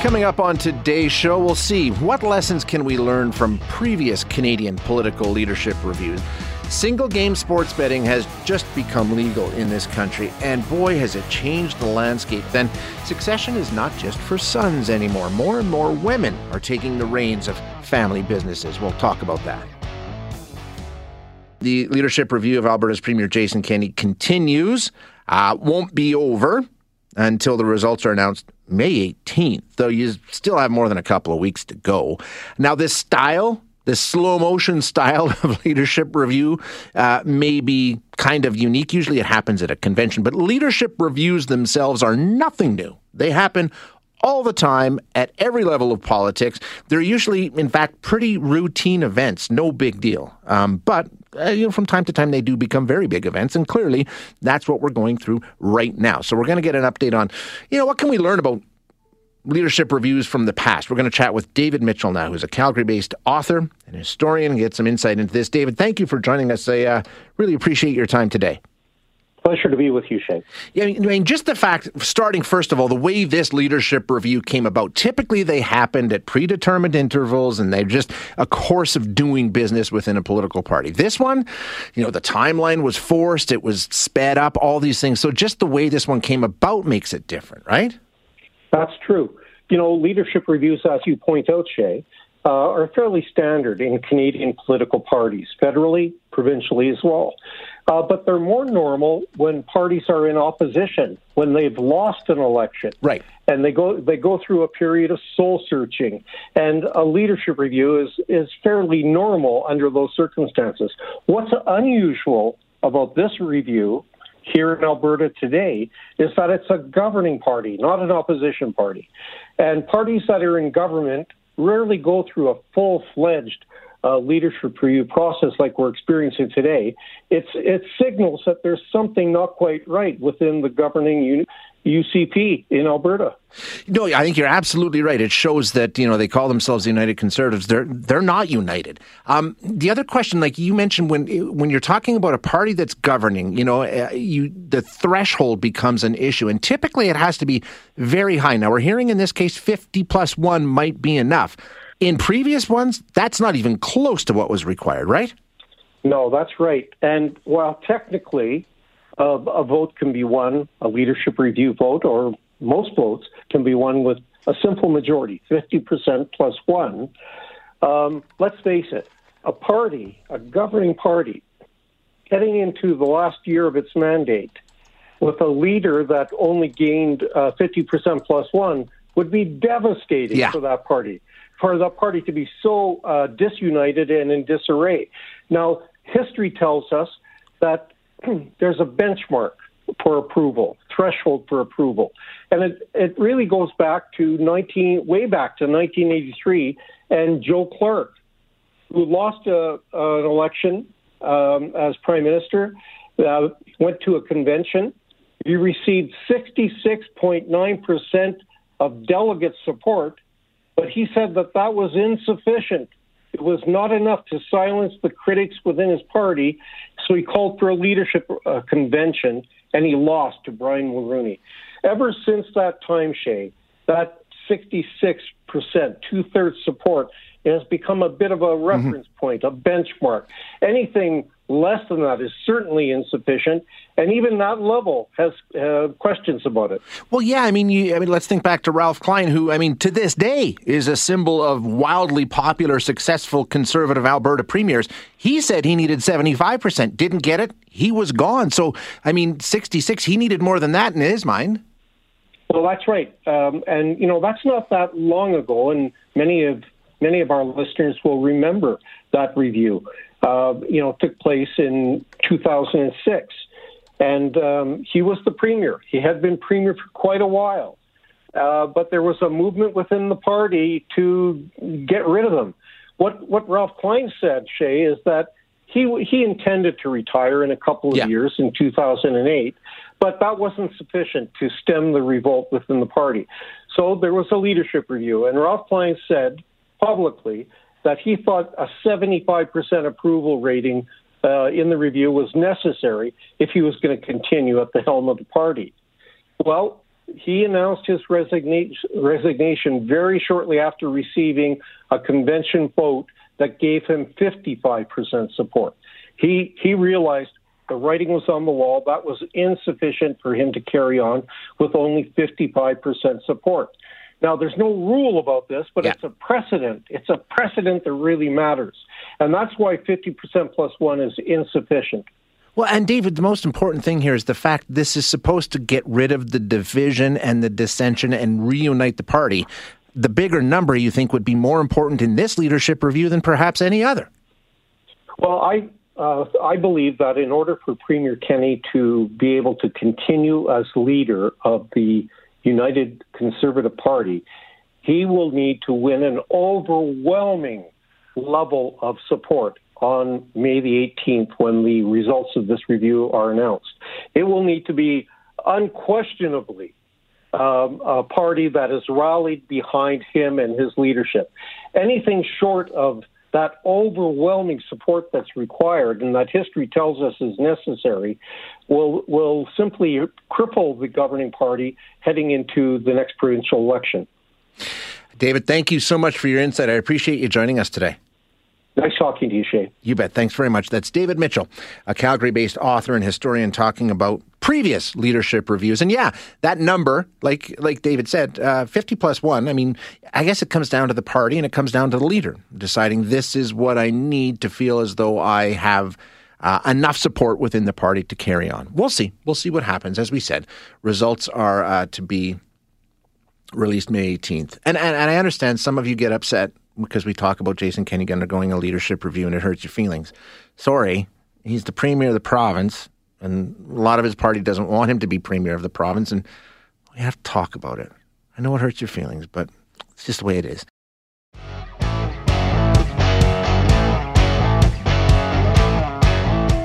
Coming up on today's show, we'll see what lessons can we learn from previous Canadian political leadership reviews. Single game sports betting has just become legal in this country, and boy, has it changed the landscape. Then, succession is not just for sons anymore. More and more women are taking the reins of family businesses. We'll talk about that. The leadership review of Alberta's Premier Jason Kenney continues. Uh, won't be over until the results are announced May 18th, though you still have more than a couple of weeks to go. Now, this style, this slow motion style of leadership review, uh, may be kind of unique. Usually it happens at a convention, but leadership reviews themselves are nothing new. They happen all the time at every level of politics. They're usually, in fact, pretty routine events, no big deal. Um, but uh, you know, from time to time, they do become very big events, and clearly, that's what we're going through right now. So we're going to get an update on, you know, what can we learn about leadership reviews from the past. We're going to chat with David Mitchell now, who's a Calgary-based author and historian, and get some insight into this. David, thank you for joining us. I uh, really appreciate your time today. Pleasure to be with you, Shane. Yeah, I mean, just the fact, starting first of all, the way this leadership review came about. Typically, they happened at predetermined intervals, and they're just a course of doing business within a political party. This one, you know, the timeline was forced, it was sped up, all these things. So, just the way this one came about makes it different, right? That's true. You know, leadership reviews, as you point out, Shay, uh, are fairly standard in Canadian political parties, federally, provincially as well. Uh, but they're more normal when parties are in opposition, when they've lost an election, right? And they go they go through a period of soul searching, and a leadership review is is fairly normal under those circumstances. What's unusual about this review here in Alberta today is that it's a governing party, not an opposition party. And parties that are in government rarely go through a full fledged uh, leadership review process like we're experiencing today, it's it signals that there's something not quite right within the governing UCP in Alberta. No, I think you're absolutely right. It shows that you know they call themselves the United Conservatives. They're they're not united. Um, the other question, like you mentioned, when when you're talking about a party that's governing, you know, uh, you the threshold becomes an issue, and typically it has to be very high. Now we're hearing in this case 50 plus one might be enough. In previous ones, that's not even close to what was required, right? No, that's right. And while technically uh, a vote can be won, a leadership review vote, or most votes can be won with a simple majority, 50% plus one, um, let's face it, a party, a governing party, heading into the last year of its mandate with a leader that only gained uh, 50% plus one would be devastating yeah. for that party for the party to be so uh, disunited and in disarray. Now, history tells us that there's a benchmark for approval, threshold for approval, and it it really goes back to 19 way back to 1983 and Joe Clark, who lost a, an election um, as prime minister, uh, went to a convention. He received 66.9 percent of delegate support but he said that that was insufficient. It was not enough to silence the critics within his party, so he called for a leadership uh, convention, and he lost to Brian Mulroney. Ever since that time, Shay, that 66%, two thirds support, has become a bit of a mm-hmm. reference mm-hmm. point, a benchmark. Anything less than that is certainly insufficient, and even that level has uh, questions about it. Well, yeah, I mean, you, I mean, let's think back to Ralph Klein, who, I mean, to this day is a symbol of wildly popular, successful conservative Alberta premiers. He said he needed seventy-five percent, didn't get it, he was gone. So, I mean, sixty-six, he needed more than that in his mind. Well, that's right, um, and you know that's not that long ago, and many of many of our listeners will remember that review. uh, you know, took place in 2006. And um, he was the premier. He had been premier for quite a while. Uh, but there was a movement within the party to get rid of him. What what Ralph Klein said, Shay, is that he he intended to retire in a couple of yeah. years in 2008, but that wasn't sufficient to stem the revolt within the party. So there was a leadership review, and Ralph Klein said publicly that he thought a 75% approval rating uh, in the review was necessary if he was going to continue at the helm of the party. Well, he announced his resignation, resignation very shortly after receiving a convention vote that gave him 55% support. He, he realized the writing was on the wall. That was insufficient for him to carry on with only 55% support. Now, there's no rule about this, but yeah. it's a precedent. It's a precedent that really matters. And that's why 50% plus one is insufficient. Well, and David, the most important thing here is the fact this is supposed to get rid of the division and the dissension and reunite the party. The bigger number you think would be more important in this leadership review than perhaps any other. Well, I uh, I believe that in order for Premier Kenney to be able to continue as leader of the United Conservative Party, he will need to win an overwhelming level of support on May the 18th when the results of this review are announced. It will need to be unquestionably um, a party that has rallied behind him and his leadership. Anything short of that overwhelming support that's required and that history tells us is necessary will will simply cripple the governing party heading into the next provincial election. David, thank you so much for your insight. I appreciate you joining us today. Nice talking to you, Shane. You bet. Thanks very much. That's David Mitchell, a Calgary based author and historian, talking about previous leadership reviews. And yeah, that number, like like David said, uh, 50 plus one, I mean, I guess it comes down to the party and it comes down to the leader deciding this is what I need to feel as though I have. Uh, enough support within the party to carry on. We'll see. We'll see what happens. As we said, results are uh, to be released May 18th. And, and, and I understand some of you get upset because we talk about Jason Kenney undergoing a leadership review and it hurts your feelings. Sorry, he's the premier of the province, and a lot of his party doesn't want him to be premier of the province, and we have to talk about it. I know it hurts your feelings, but it's just the way it is.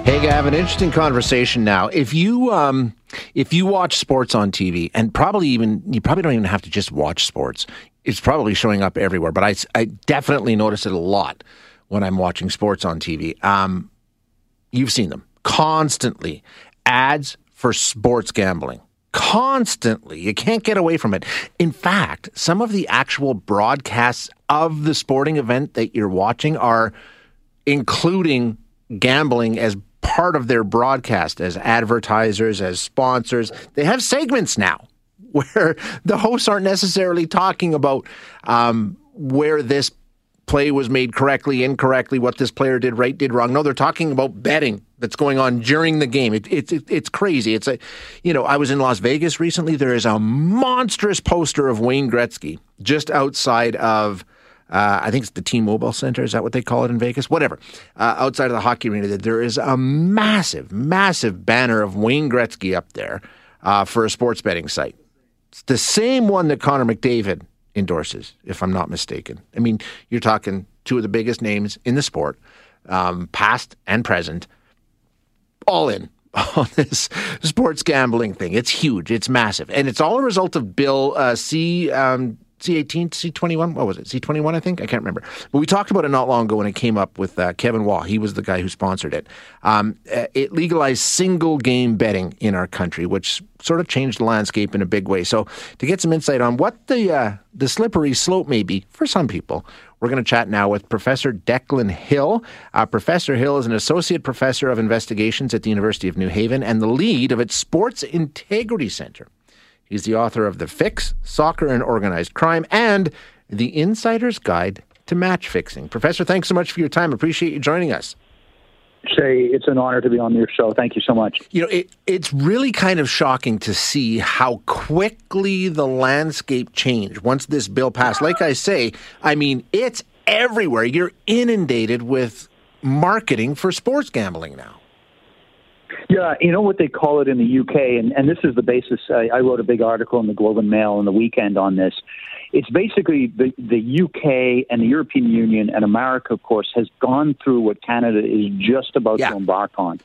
Hey, I have an interesting conversation now. If you um, if you watch sports on TV, and probably even you probably don't even have to just watch sports it's probably showing up everywhere, but I, I definitely notice it a lot when I'm watching sports on TV. Um, you've seen them constantly ads for sports gambling. Constantly. You can't get away from it. In fact, some of the actual broadcasts of the sporting event that you're watching are including gambling as part of their broadcast as advertisers, as sponsors. They have segments now where the hosts aren't necessarily talking about um, where this play was made correctly, incorrectly, what this player did right, did wrong. No, they're talking about betting that's going on during the game. It, it, it, it's crazy. It's a, you know, I was in Las Vegas recently. There is a monstrous poster of Wayne Gretzky just outside of. Uh, I think it's the T-Mobile Center. Is that what they call it in Vegas? Whatever. Uh, outside of the hockey arena, there is a massive, massive banner of Wayne Gretzky up there uh, for a sports betting site. It's the same one that Connor McDavid endorses, if I'm not mistaken. I mean, you're talking two of the biggest names in the sport, um, past and present, all in on this sports gambling thing. It's huge. It's massive. And it's all a result of Bill uh, C. Um, C18, C21, what was it? C21, I think? I can't remember. But we talked about it not long ago when it came up with uh, Kevin Waugh. He was the guy who sponsored it. Um, uh, it legalized single game betting in our country, which sort of changed the landscape in a big way. So, to get some insight on what the, uh, the slippery slope may be for some people, we're going to chat now with Professor Declan Hill. Uh, professor Hill is an associate professor of investigations at the University of New Haven and the lead of its Sports Integrity Center. He's the author of The Fix, Soccer and Organized Crime, and The Insider's Guide to Match Fixing. Professor, thanks so much for your time. Appreciate you joining us. Shay, it's an honor to be on your show. Thank you so much. You know, it, it's really kind of shocking to see how quickly the landscape changed once this bill passed. Like I say, I mean, it's everywhere. You're inundated with marketing for sports gambling now. Yeah, you know what they call it in the UK, and, and this is the basis. I, I wrote a big article in the Globe and Mail on the weekend on this. It's basically the, the UK and the European Union and America, of course, has gone through what Canada is just about Yeah. to embark on.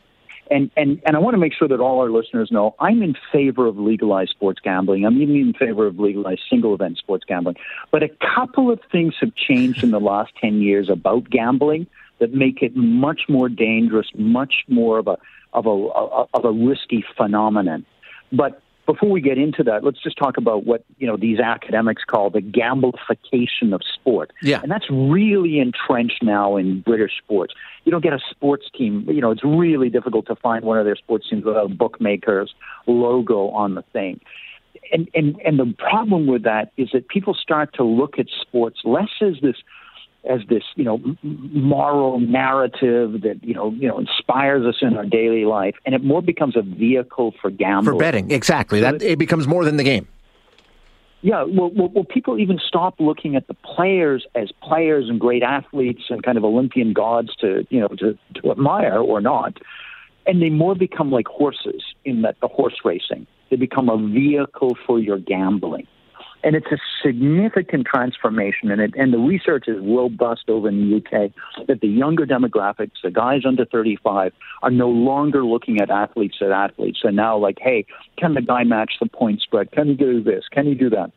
And, and, and I want to make sure that all our listeners know I'm in favor of legalized sports gambling. I'm even in favor of legalized single event sports gambling. But a couple of things have changed in the last 10 years about gambling that make it much more dangerous, much more of a, of a, of a risky phenomenon. But before we get into that, let's just talk about what you know these academics call the gamification of sport. Yeah. and that's really entrenched now in British sports. You don't get a sports team. You know, it's really difficult to find one of their sports teams without a bookmaker's logo on the thing. And and and the problem with that is that people start to look at sports less as this as this you know moral narrative that you know you know inspires us in our daily life, and it more becomes a vehicle for gambling. For betting, exactly. That it becomes more than the game. Yeah, well, well, well, people even stop looking at the players as players and great athletes and kind of Olympian gods to you know to, to admire or not, and they more become like horses in that the horse racing. They become a vehicle for your gambling, and it's a significant transformation. And it, and the research is robust over in the UK that the younger demographics, the guys under thirty five, are no longer looking at athletes as athletes. They're now like, hey, can the guy match the point spread? Can he do this? Can he do that?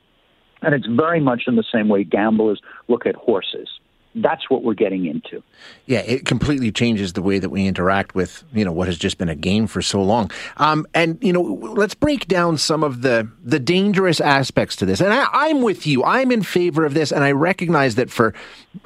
And it's very much in the same way gamblers look at horses. That's what we're getting into. Yeah, it completely changes the way that we interact with you know what has just been a game for so long. Um, and you know, let's break down some of the the dangerous aspects to this. And I, I'm with you. I'm in favor of this, and I recognize that for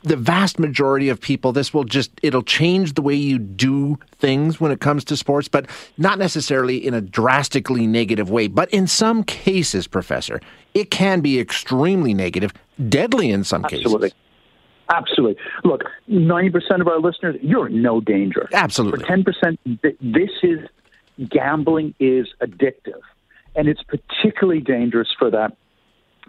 the vast majority of people, this will just it'll change the way you do things when it comes to sports, but not necessarily in a drastically negative way. But in some cases, Professor, it can be extremely negative, deadly in some Absolutely. cases. Absolutely. Look, 90% of our listeners, you're in no danger. Absolutely. For 10%, this is gambling is addictive. And it's particularly dangerous for that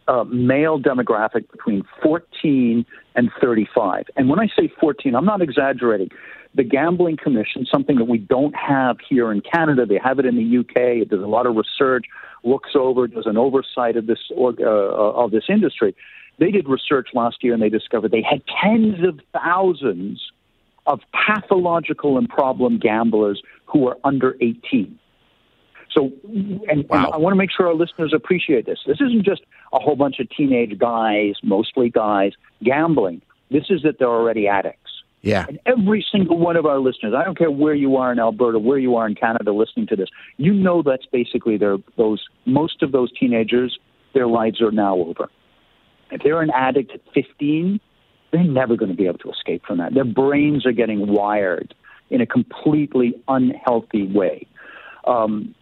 uh, male demographic between 14 and 35. And when I say 14, I'm not exaggerating. The Gambling Commission, something that we don't have here in Canada, they have it in the UK. It does a lot of research, looks over, does an oversight of this uh, of this industry. They did research last year and they discovered they had tens of thousands of pathological and problem gamblers who are under 18. So, and, and I want to make sure our listeners appreciate this. This isn't just a whole bunch of teenage guys, mostly guys, gambling. This is that they're already addicts. Yeah. And every single one of our listeners, I don't care where you are in Alberta, where you are in Canada listening to this, you know that's basically their, those, most of those teenagers, their lives are now over. If they're an addict at 15, they're never going to be able to escape from that. Their brains are getting wired in a completely unhealthy way. Um,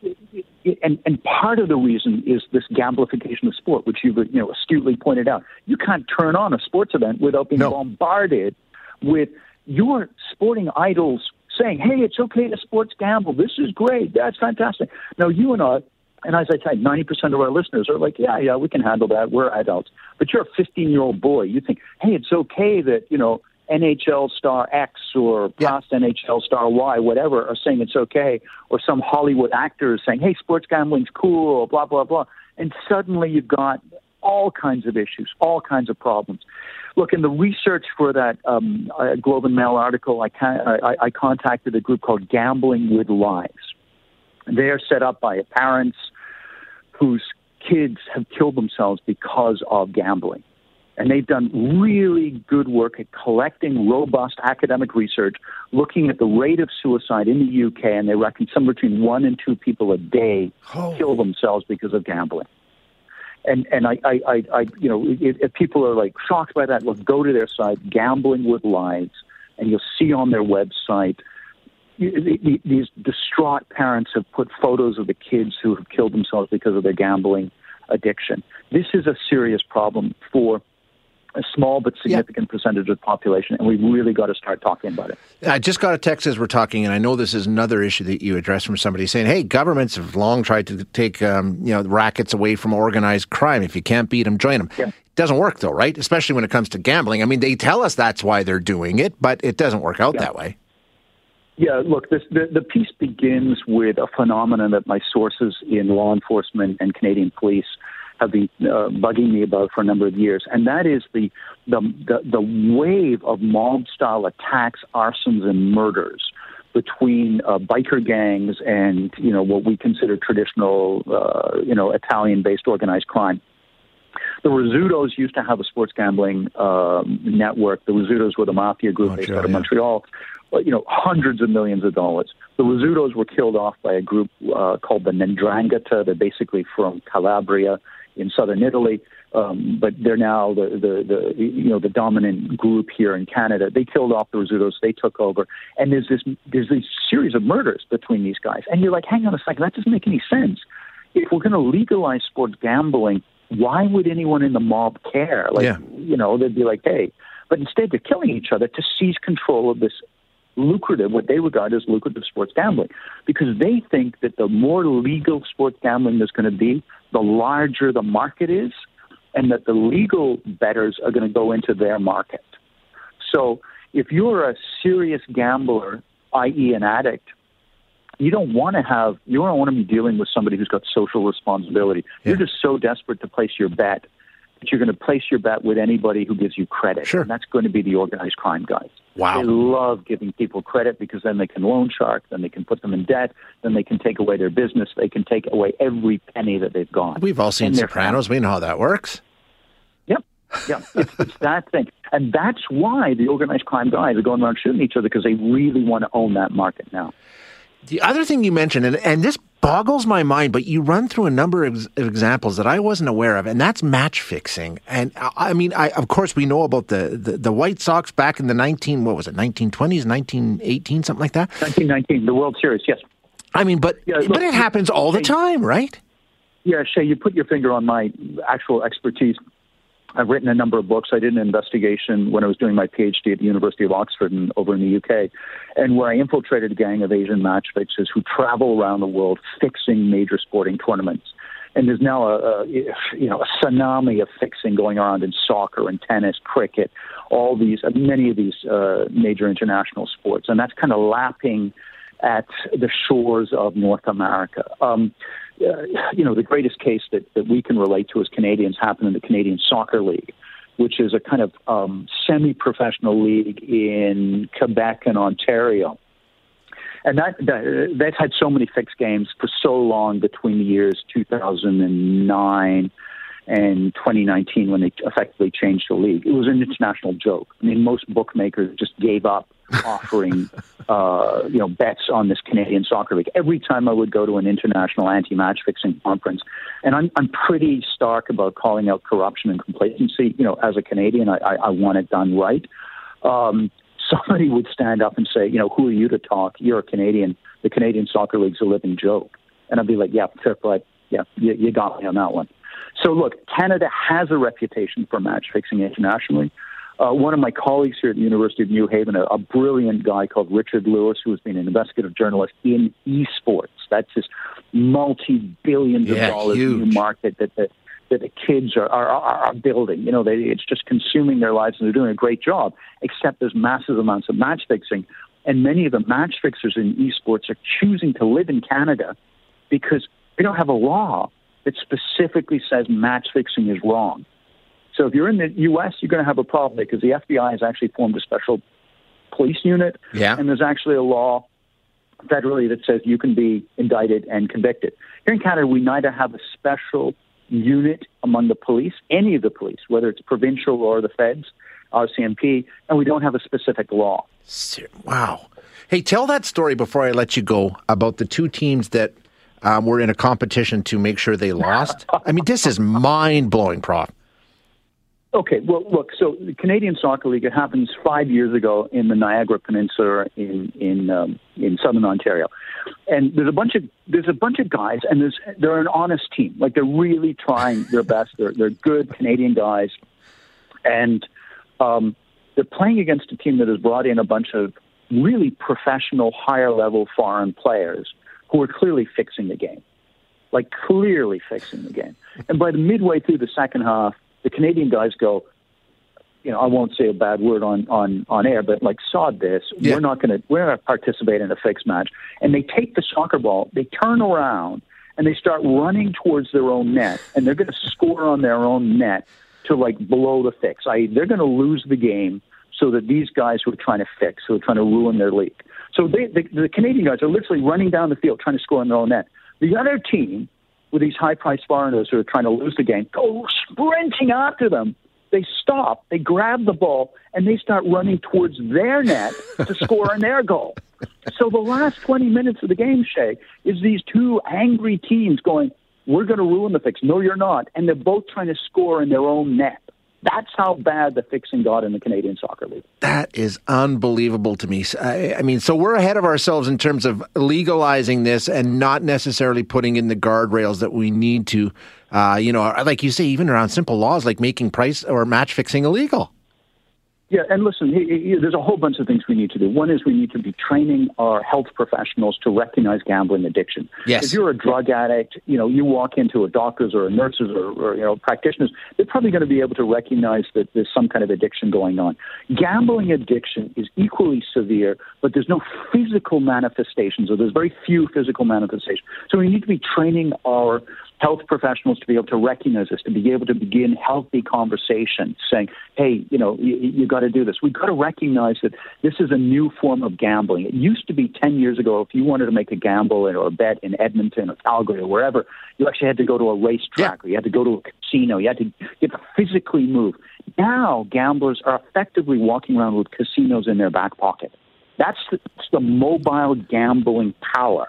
and, and part of the reason is this gamblification of sport, which you've you know astutely pointed out. You can't turn on a sports event without being No. bombarded with your sporting idols saying, "Hey, it's okay to sports gamble. This is great. That's fantastic." Now, you and I, and as I said, ninety percent of our listeners are like, "Yeah, yeah, we can handle that. We're adults." But you're a fifteen-year-old boy. You think, "Hey, it's okay that you know." NHL star X or Yeah. past NHL star Y, whatever, are saying it's okay, or some Hollywood actor is saying, "Hey, sports gambling's cool," blah blah blah, and suddenly you've got all kinds of issues, all kinds of problems. Look, in the research for that um, uh, Globe and Mail article, I, ca- I, I contacted a group called Gambling with Lives. They are set up by parents whose kids have killed themselves because of gambling. And they've done really good work at collecting robust academic research, looking at the rate of suicide in the UK, and they reckon somewhere between one and two people a day Oh. kill themselves because of gambling. And and I, I, I, I you know, if, if people are like shocked by that, look, go to their site, Gambling with Lives, and you'll see on their website these distraught parents have put photos of the kids who have killed themselves because of their gambling addiction. This is a serious problem for a small but significant percentage of the population, and we really got to start talking about it. I just got a text as we're talking, and I know this is another issue that you address from somebody saying, "Hey, governments have long tried to take um, you know rackets away from organized crime. If you can't beat them, join them." Doesn't work though, right? Especially when it comes to gambling. I mean, they tell us that's why they're doing it, but it doesn't work out that way. Yeah, look, this, the, the piece begins with a phenomenon that my sources in law enforcement and Canadian police have been uh, bugging me about for a number of years, and that is the the the, the wave of mob style attacks, arsons, and murders between uh, biker gangs and you know what we consider traditional uh, you know Italian based organized crime. The Rizzutos used to have a sports gambling um, network. The Rizzutos were the mafia group Montreal, based out of. Montreal. But, you know, hundreds of millions of dollars. The Rizzutos were killed off by a group uh, called the 'Ndrangheta. They're basically from Calabria in southern Italy, um, but they're now the, the, the you know the dominant group here in Canada. They killed off the Rizzutos. They took over, and there's this there's this series of murders between these guys. And you're like, hang on a second, that doesn't make any sense. If we're going to legalize sports gambling, why would anyone in the mob care? Like, yeah. you know, they'd be like, hey. But instead, they're killing each other to seize control of this lucrative, what they regard as lucrative sports gambling, because they think that the more legal sports gambling there's going to be, the larger the market is, and that the legal bettors are going to go into their market. So if you're a serious gambler, i.e., an addict, you don't want to have you don't want to be dealing with somebody who's got social responsibility. Yeah. You're just so desperate to place your bet that you're going to place your bet with anybody who gives you credit. Sure. And that's going to be the organized crime guys. Wow. They love giving people credit because then they can loan shark, then they can put them in debt, then they can take away their business, they can take away every penny that they've got. We've all seen Sopranos. We know how that works. Yep. Yeah, it's, it's that thing. And that's why the organized crime guys are going around shooting each other because they really want to own that market now. The other thing you mentioned, and, and this boggles my mind, but you run through a number of examples that I wasn't aware of, and that's match fixing. And I mean, I, of course, we know about the, the, the, White Sox back in the 19, what was it, 1920s, 1918, something like that? 1919, the World Series, yes. I mean, but, yeah, look, but it happens all the time, right? Yeah, Shay, you put your finger on my actual expertise. I've written a number of books. I did an investigation when I was doing my PhD at the University of Oxford and over in the UK, and where I infiltrated a gang of Asian match fixers who travel around the world fixing major sporting tournaments. And there's now a, a you know a tsunami of fixing going around in soccer and tennis, cricket, all these many of these uh, major international sports, and that's kind of lapping at the shores of North America. Um, uh, you know, the greatest case that, that we can relate to as Canadians happened in the Canadian Soccer League, which is a kind of um, semi professional league in Quebec and Ontario. And that, that that's had so many fixed games for so long between the years 2009 and 2019 when they effectively changed the league. It was an international joke. I mean, most bookmakers just gave up offering, uh, you know, bets on this Canadian soccer league. Every time I would go to an international anti-match fixing conference, and I'm I'm pretty stark about calling out corruption and complacency. You know, as a Canadian, I I, I want it done right. Um, somebody would stand up and say, you know, who are you to talk? You're a Canadian. The Canadian Soccer League's a living joke. And I'd be like, yeah, fair play. Yeah, you, you got me on that one. So look, Canada has a reputation for match fixing internationally. Uh, one of my colleagues here at the University of New Haven, a, a brilliant guy called Richard Lewis, who has been an investigative journalist in esports. That's this multi-billions yeah, of dollars huge. new market that the, that the kids are, are, are building. You know, they, it's just consuming their lives, and they're doing a great job. Except there's massive amounts of match fixing, and many of the match fixers in esports are choosing to live in Canada because we don't have a law that specifically says match fixing is wrong. So if you're in the U.S., you're going to have a problem because the FBI has actually formed a special police unit, yeah. and there's actually a law federally that says you can be indicted and convicted. Here in Canada, we neither have a special unit among the police, any of the police, whether it's provincial or the feds, RCMP, and we don't have a specific law. Wow. Hey, tell that story before I let you go about the two teams that um, were in a competition to make sure they lost. I mean, this is mind blowing, Prof. Okay, well, look. So the Canadian Soccer League it happens five years ago in the Niagara Peninsula in in um, in southern Ontario, and there's a bunch of there's a bunch of guys, and there's they're an honest team. Like they're really trying their best. They're they're good Canadian guys, and um, they're playing against a team that has brought in a bunch of really professional, higher level foreign players who are clearly fixing the game, like clearly fixing the game. And by the midway through the second half, the Canadian guys go, you know, I won't say a bad word on on on air, but like sod this. Yeah. We're not going to we're going to participate in a fixed match. And they take the soccer ball, they turn around, and they start running towards their own net, and they're going to score on their own net to like blow the fix. I they're going to lose the game so that these guys who are trying to fix, who are trying to ruin their league. So they, the, the Canadian guys are literally running down the field trying to score on their own net. The other team, with these high-priced foreigners who are trying to lose the game, go sprinting after them. They stop, they grab the ball, and they start running towards their net to score on their goal. So the last 20 minutes of the game, Shay, is these two angry teams going, we're going to ruin the fix. No, you're not. And they're both trying to score in their own net. That's how bad the fixing got in the Canadian Soccer League. That is unbelievable to me. I, I, mean, so we're ahead of ourselves in terms of legalizing this and not necessarily putting in the guardrails that we need to. Uh, you know, like you say, even around simple laws like making price or match fixing illegal. Yeah, and listen, he, he, there's a whole bunch of things we need to do. One is we need to be training our health professionals to recognize gambling addiction. Yes. If you're a drug addict, you know, you walk into a doctor's or a nurse's or, or you know practitioners, they're probably going to be able to recognize that there's some kind of addiction going on. Gambling addiction is equally severe, but there's no physical manifestations, or there's very few physical manifestations. So we need to be training our health professionals to be able to recognize this, to be able to begin healthy conversations, saying, "Hey, you know, you, you got to do this." We've got to recognize that this is a new form of gambling. It used to be ten years ago, if you wanted to make a gamble or a bet in Edmonton or Calgary or wherever, you actually had to go to a racetrack Yeah. or you had to go to a casino. You had to you had to physically move. Now, gamblers are effectively walking around with casinos in their back pocket. That's the, that's the mobile gambling power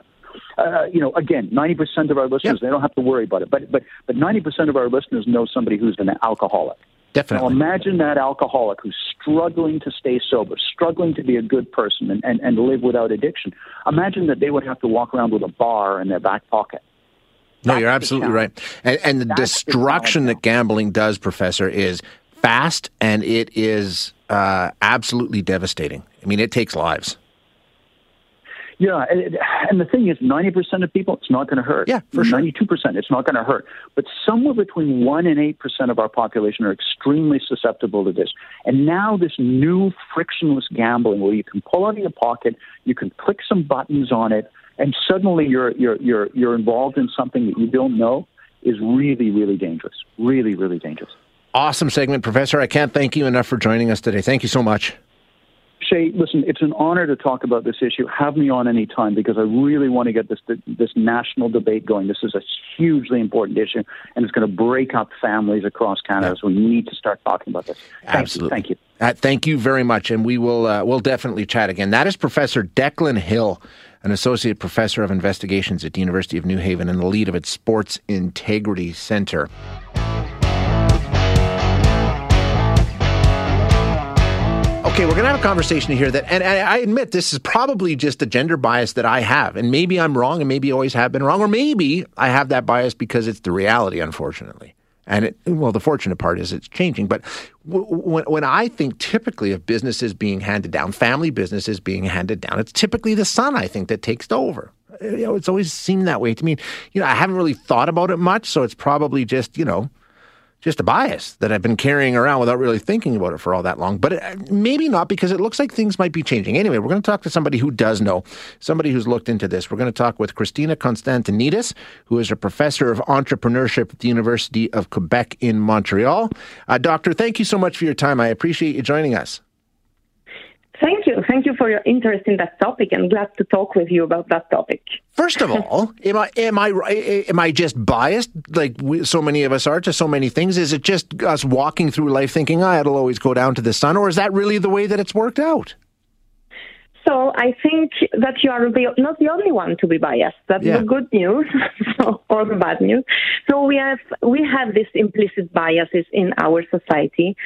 uh, you know, again, 90% of our listeners, they don't have to worry about it. But, but, but 90% of our listeners know somebody who's an alcoholic. Definitely. Now imagine that alcoholic who's struggling to stay sober, struggling to be a good person and, and, and live without addiction. Imagine that they would have to walk around with a bar in their back pocket. No, That's you're absolutely right. And, and the That's destruction challenge that gambling does, Professor, is fast and it is uh, absolutely devastating. I mean, it takes lives. Yeah, and, and the thing is, 90% of people, it's not going to hurt. Yeah, for sure. 92%, it's not going to hurt. But somewhere between 1% and 8% of our population are extremely susceptible to this. And now this new frictionless gambling where you can pull out of your pocket, you can click some buttons on it, and suddenly you're, you're, you're, you're involved in something that you don't know is really, really dangerous. Really, really dangerous. Awesome segment, Professor. I can't thank you enough for joining us today. Thank you so much. Shay, listen, it's an honor to talk about this issue. Have me on any time because I really want to get this this national debate going. This is a hugely important issue, and it's going to break up families across Canada. So we need to start talking about this. Thank Absolutely. You, thank you. Uh, thank you very much, and we will uh, we'll definitely chat again. That is Professor Declan Hill, an associate professor of investigations at the University of New Haven and the lead of its Sports Integrity Center. Okay, we're going to have a conversation here that, and, I admit this is probably just a gender bias that I have, and maybe I'm wrong, and maybe always have been wrong, or maybe I have that bias because it's the reality, unfortunately. And it, well, the fortunate part is it's changing. But w- when, when I think typically of businesses being handed down, family businesses being handed down, it's typically the son, I think, that takes over. You know, it's always seemed that way to me. You know, I haven't really thought about it much, so it's probably just, you know, just a bias that I've been carrying around without really thinking about it for all that long. But it, maybe not because it looks like things might be changing. Anyway, we're going to talk to somebody who does know, somebody who's looked into this. We're going to talk with Christina Constantinidis, who is a professor of entrepreneurship at the University of Quebec in Montreal. Uh, doctor, thank you so much for your time. I appreciate you joining us. Thank you. Thank you for your interest in that topic and glad to talk with you about that topic. First of all, am I am I am I just biased like we, so many of us are to so many things? Is it just us walking through life thinking, "Ah, it'll always go down to the son," or is that really the way that it's worked out? So I think that you are the, not the only one to be biased. That's Yeah. the good news or the bad news. So we have we have these implicit biases in our society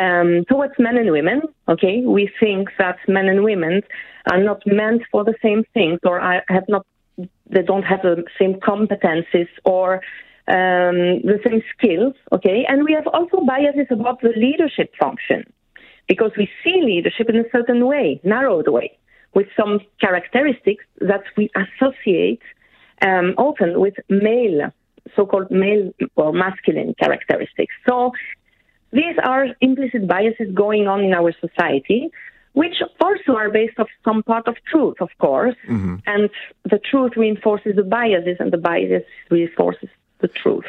um, towards men and women. Okay, we think that men and women are not meant for the same things, or have not they don't have the same competencies or um, the same skills. Okay, and we have also biases about the leadership function because we see leadership in a certain way, narrowed way, with some characteristics that we associate um, often with male, so-called male or masculine characteristics. So these are implicit biases going on in our society, which also are based on some part of truth, of course. Mm-hmm. And the truth reinforces the biases, and the biases reinforces the truth.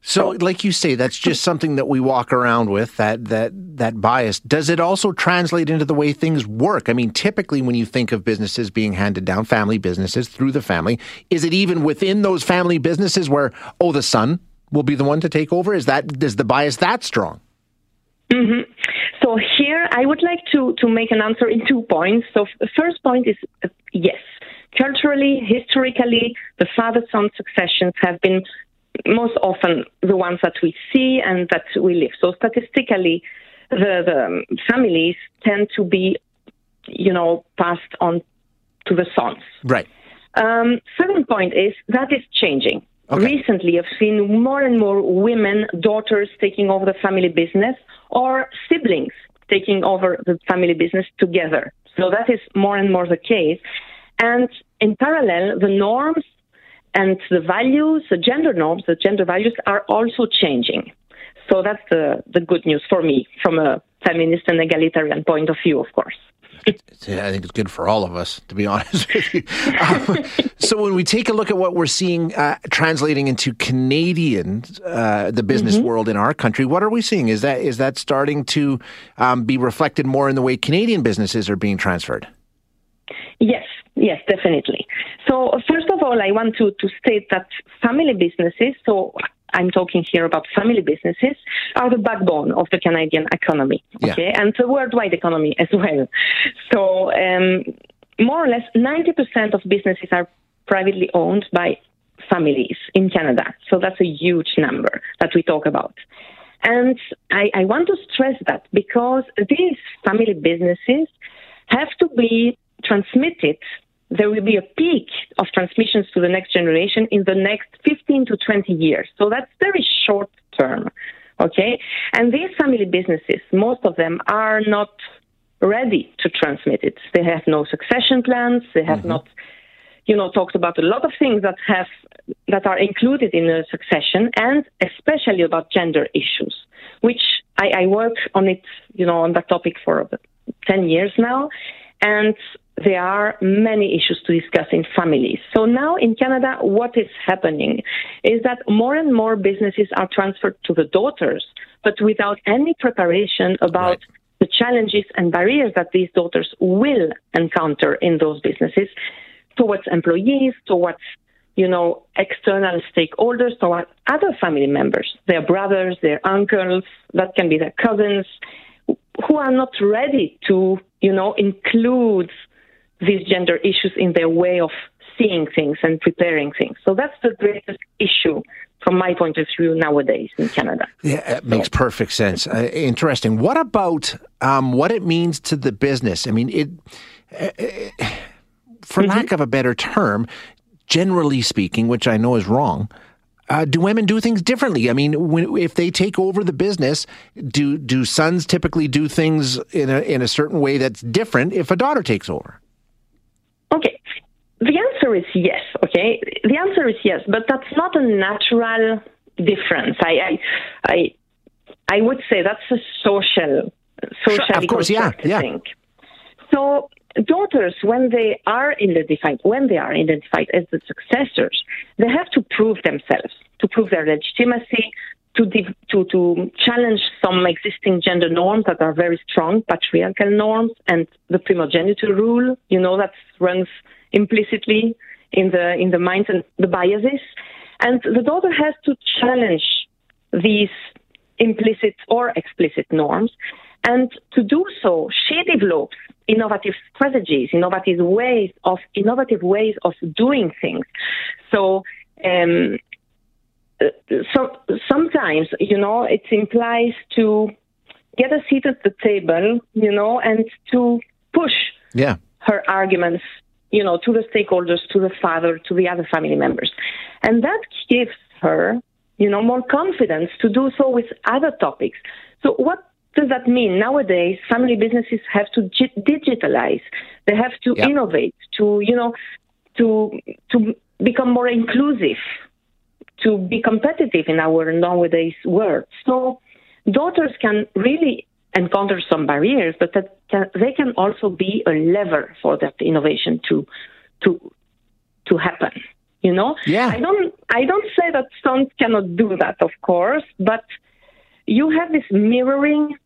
So, like you say, that's just something that we walk around with that that that bias. Does it also translate into the way things work? I mean, typically when you think of businesses being handed down, family businesses through the family, is it even within those family businesses where oh, the son will be the one to take over? Is that is the bias that strong? Mm-hmm. So here, I would like to to make an answer in two points. So the first point is uh, yes. Culturally, historically, the father-son successions have been most often the ones that we see and that we live. So statistically, the, the families tend to be, you know, passed on to the sons. Right. Um, second point is that is changing. Okay. Recently, I've seen more and more women, daughters taking over the family business or siblings taking over the family business together. So that is more and more the case. And in parallel, the norms and the values, the gender norms, the gender values are also changing. So that's the, the good news for me from a feminist and egalitarian point of view, of course. I think it's good for all of us, to be honest with you. Um, so when we take a look at what we're seeing uh, translating into Canadian, uh, the business mm-hmm. world in our country, what are we seeing? Is that is that starting to um, be reflected more in the way Canadian businesses are being transferred? Yes, yes, definitely. So first of all, I want to, to state that family businesses, so I'm talking here about family businesses, are the backbone of the Canadian economy, okay, yeah. and the worldwide economy as well. So um, more or less 90% of businesses are privately owned by families in Canada. So that's a huge number that we talk about. And I, I want to stress that because these family businesses have to be transmitted there will be a peak of transmissions to the next generation in the next 15 to 20 years. So that's very short term. Okay. And these family businesses, most of them are not ready to transmit it. They have no succession plans. They have mm-hmm. not, you know, talked about a lot of things that have, that are included in a succession and especially about gender issues, which I, I work on it, you know, on that topic for 10 years now. And there are many issues to discuss in families. So now in Canada, what is happening is that more and more businesses are transferred to the daughters, but without any preparation about right. the challenges and barriers that these daughters will encounter in those businesses towards employees, towards you know, external stakeholders, towards other family members, their brothers, their uncles, that can be their cousins, who are not ready to, you know, include these gender issues in their way of seeing things and preparing things. So that's the greatest issue from my point of view nowadays in Canada. Yeah, it makes perfect sense. Uh, interesting. What about um, what it means to the business? I mean, it. Uh, for mm-hmm. lack of a better term, generally speaking, which I know is wrong, uh, do women do things differently? I mean, when, if they take over the business, do do sons typically do things in a in a certain way that's different if a daughter takes over? Okay. The answer is yes, okay? The answer is yes, but that's not a natural difference. I I I, I would say that's a social social of course, yeah, yeah. Thing. So daughters, when they are identified, when they are identified as the successors, they have to prove themselves, to prove their legitimacy, to, to, to challenge some existing gender norms that are very strong, patriarchal norms, and the primogeniture rule, you know, that runs implicitly in the in the minds and the biases. And the daughter has to challenge these implicit or explicit norms. And to do so, she develops innovative strategies, innovative ways of innovative ways of doing things. So um, so sometimes you know it implies to get a seat at the table, you know, and to push yeah. her arguments, you know, to the stakeholders, to the father, to the other family members, and that gives her, you know, more confidence to do so with other topics. So what does that mean? Nowadays, family businesses have to digitalize. They have to yep. innovate, to you know, to to become more inclusive to be competitive in our nowadays world. So daughters can really encounter some barriers, but that can, they can also be a lever for that innovation to to to happen. You know, Yeah. I don't I don't say that sons cannot do that, of course, but you have this mirroring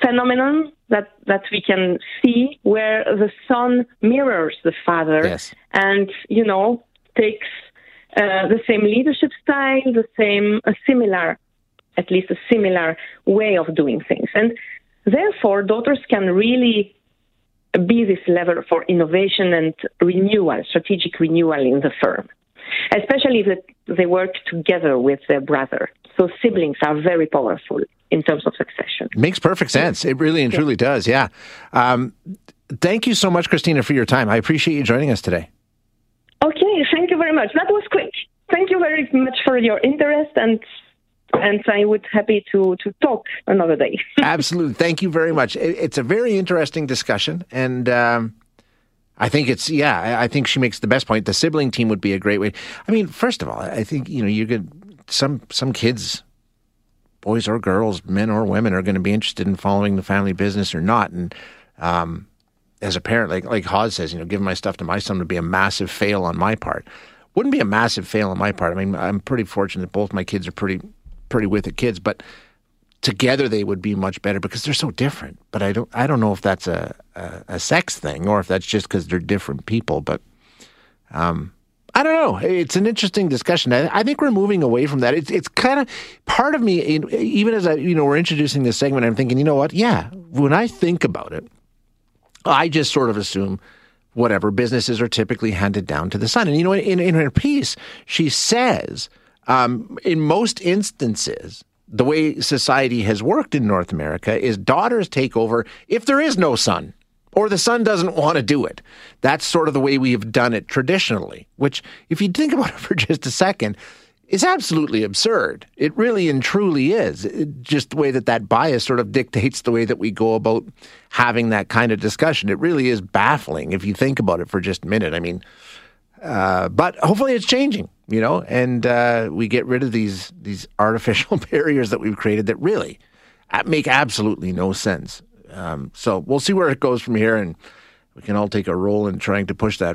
phenomenon that that we can see where the son mirrors the father Yes. and you know takes uh, the same leadership style, the same a similar, at least a similar way of doing things, and therefore daughters can really be this lever for innovation and renewal, strategic renewal in the firm, especially if they work together with their brother. So siblings are very powerful in terms of succession. Makes perfect sense. It really and truly does. Yeah. Um, thank you so much, Christina, for your time. I appreciate you joining us today. Okay, thank you very much. That was quick. Thank you very much for your interest and and I would happy to to talk another day. Absolutely. Thank you very much. It, it's a very interesting discussion, and um, I think it's yeah. I, think she makes the best point. The sibling team would be a great way. I mean, first of all, I think you know you could some some kids, boys or girls, men or women, are going to be interested in following the family business or not, and um, as a parent, like like Hawes says, you know, giving my stuff to my son would be a massive fail on my part. Wouldn't be a massive fail on my part. I mean, I'm pretty fortunate that both my kids are pretty pretty with it kids, but together they would be much better because they're so different. But I don't I don't know if that's a a, a sex thing or if that's just because they're different people. But um, I don't know. It's an interesting discussion. I, I think we're moving away from that. It's it's kind of part of me. Even as I you know we're introducing this segment, I'm thinking, you know what? Yeah, when I think about it, I just sort of assume whatever businesses are typically handed down to the son. And you know, in, in her piece, she says um, in most instances, the way society has worked in North America is daughters take over if there is no son or the son doesn't want to do it. That's sort of the way we have done it traditionally, which, if you think about it for just a second, is absolutely absurd. It really and truly is. It- just the way that that bias sort of dictates the way that we go about having that kind of discussion. It really is baffling if you think about it for just a minute. I mean, uh, but hopefully it's changing, you know, and uh, we get rid of these these artificial barriers that we've created that really make absolutely no sense. Um, so we'll see where it goes from here, and we can all take a role in trying to push that.